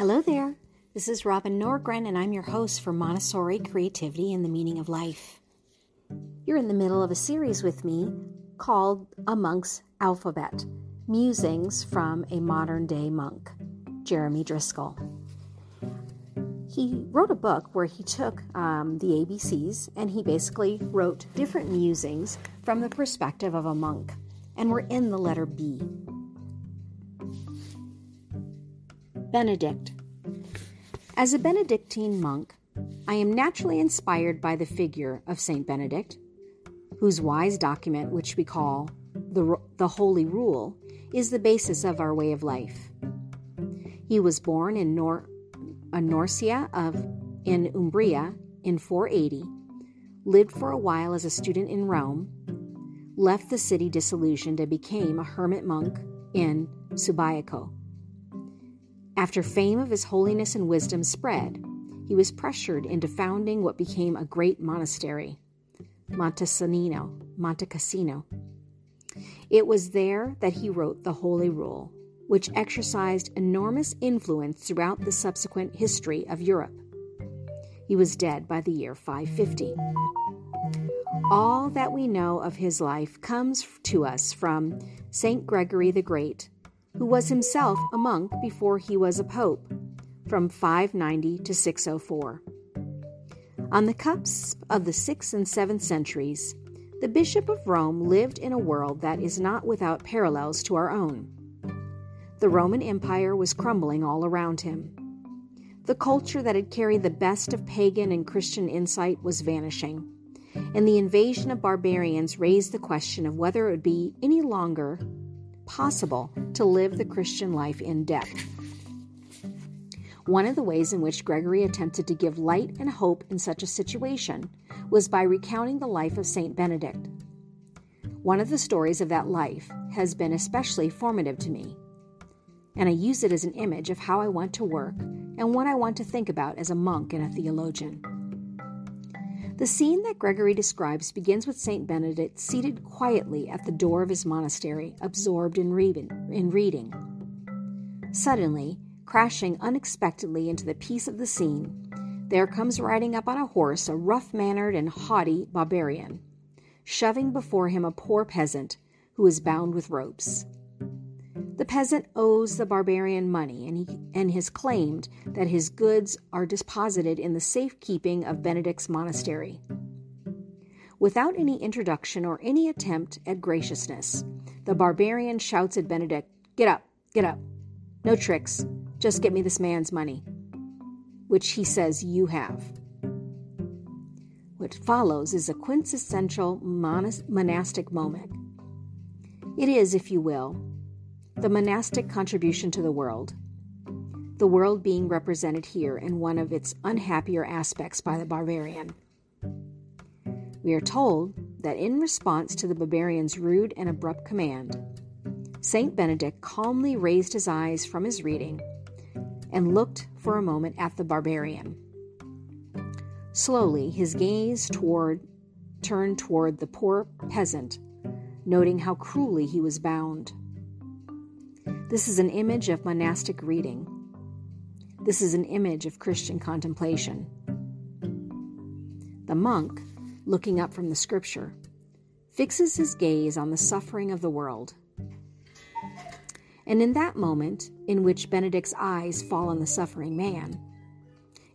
Hello there. This is Robin Norgren, and I'm your host for Montessori Creativity and the Meaning of Life. You're in the middle of a series with me called A Monk's Alphabet Musings from a Modern Day Monk, Jeremy Driscoll. He wrote a book where he took um, the ABCs and he basically wrote different musings from the perspective of a monk. And we're in the letter B. Benedict. As a Benedictine monk, I am naturally inspired by the figure of Saint Benedict, whose wise document, which we call the, the Holy Rule, is the basis of our way of life. He was born in Nor- Norcia of in Umbria in 480, lived for a while as a student in Rome, left the city disillusioned and became a hermit monk in Subiaco. After fame of his holiness and wisdom spread, he was pressured into founding what became a great monastery, Montesanino, Monte Cassino. It was there that he wrote the Holy Rule, which exercised enormous influence throughout the subsequent history of Europe. He was dead by the year 550. All that we know of his life comes to us from St. Gregory the Great, who was himself a monk before he was a pope, from 590 to 604. On the cusp of the 6th and 7th centuries, the Bishop of Rome lived in a world that is not without parallels to our own. The Roman Empire was crumbling all around him. The culture that had carried the best of pagan and Christian insight was vanishing, and the invasion of barbarians raised the question of whether it would be any longer possible to live the Christian life in depth. One of the ways in which Gregory attempted to give light and hope in such a situation was by recounting the life of St. Benedict. One of the stories of that life has been especially formative to me, and I use it as an image of how I want to work and what I want to think about as a monk and a theologian. The scene that Gregory describes begins with St. Benedict seated quietly at the door of his monastery, absorbed in, in reading. Suddenly, crashing unexpectedly into the peace of the scene, there comes riding up on a horse a rough mannered and haughty barbarian, shoving before him a poor peasant who is bound with ropes. The peasant owes the barbarian money and, he, and has claimed that his goods are deposited in the safekeeping of Benedict's monastery. Without any introduction or any attempt at graciousness, the barbarian shouts at Benedict, Get up, get up. No tricks, just get me this man's money, which he says you have. What follows is a quintessential monastic moment. It is, if you will, the monastic contribution to the world. The world being represented here in one of its unhappier aspects by the barbarian. We are told that in response to the barbarian's rude and abrupt command, Saint Benedict calmly raised his eyes from his reading and looked for a moment at the barbarian. Slowly, his gaze toward, turned toward the poor peasant, noting how cruelly he was bound. This is an image of monastic reading. This is an image of Christian contemplation. The monk, looking up from the scripture, fixes his gaze on the suffering of the world. And in that moment, in which Benedict's eyes fall on the suffering man,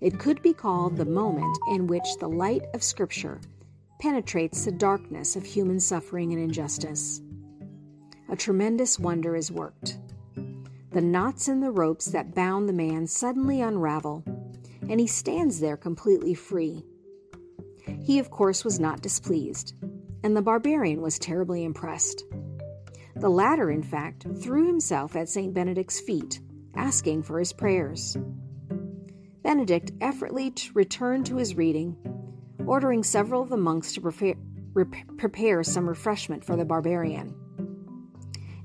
it could be called the moment in which the light of Scripture penetrates the darkness of human suffering and injustice. A tremendous wonder is worked. The knots in the ropes that bound the man suddenly unravel, and he stands there completely free. He, of course, was not displeased, and the barbarian was terribly impressed. The latter, in fact, threw himself at St. Benedict's feet, asking for his prayers. Benedict effortlessly returned to his reading, ordering several of the monks to prepare, prepare some refreshment for the barbarian.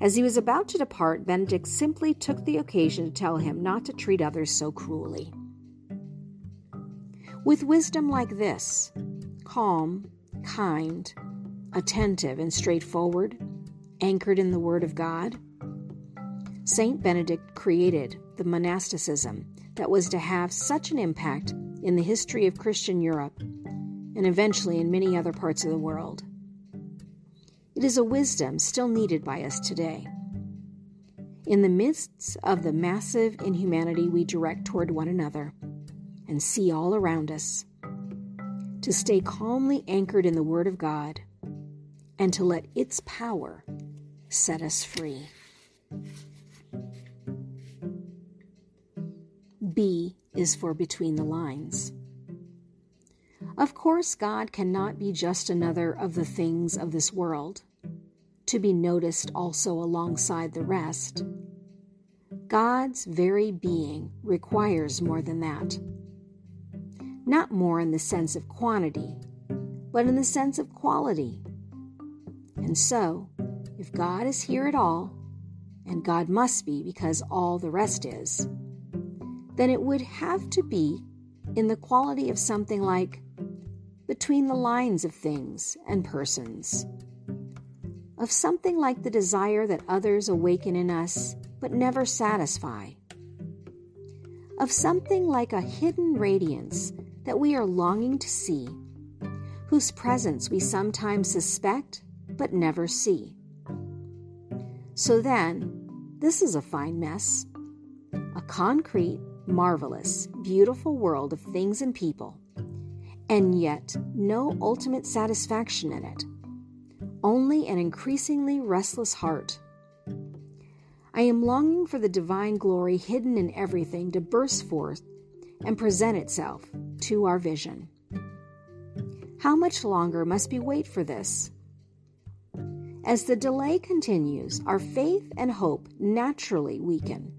As he was about to depart, Benedict simply took the occasion to tell him not to treat others so cruelly. With wisdom like this, calm, kind, attentive, and straightforward, anchored in the Word of God, Saint Benedict created the monasticism that was to have such an impact in the history of Christian Europe and eventually in many other parts of the world. It is a wisdom still needed by us today. In the midst of the massive inhumanity we direct toward one another and see all around us, to stay calmly anchored in the Word of God and to let its power set us free. B is for between the lines. Of course, God cannot be just another of the things of this world, to be noticed also alongside the rest. God's very being requires more than that. Not more in the sense of quantity, but in the sense of quality. And so, if God is here at all, and God must be because all the rest is, then it would have to be in the quality of something like between the lines of things and persons, of something like the desire that others awaken in us but never satisfy, of something like a hidden radiance that we are longing to see, whose presence we sometimes suspect but never see. So then, this is a fine mess. A concrete, marvelous, beautiful world of things and people, and yet no ultimate satisfaction in it, only an increasingly restless heart. I am longing for the divine glory hidden in everything to burst forth and present itself to our vision. How much longer must we wait for this? As the delay continues, our faith and hope naturally weaken.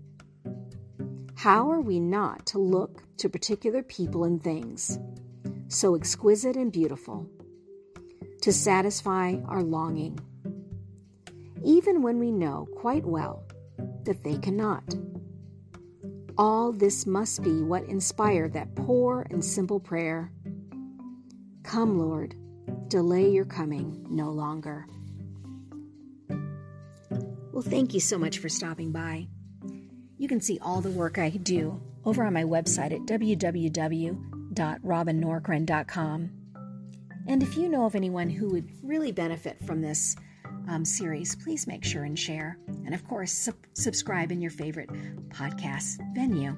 How are we not to look to particular people and things, so exquisite and beautiful, to satisfy our longing, even when we know quite well that they cannot? All this must be what inspired that poor and simple prayer Come, Lord, delay your coming no longer. Well, thank you so much for stopping by. You can see all the work I do over on my website at www.robinnorgren.com. And if you know of anyone who would really benefit from this um, series, please make sure and share. And of course, subscribe in your favorite podcast venue.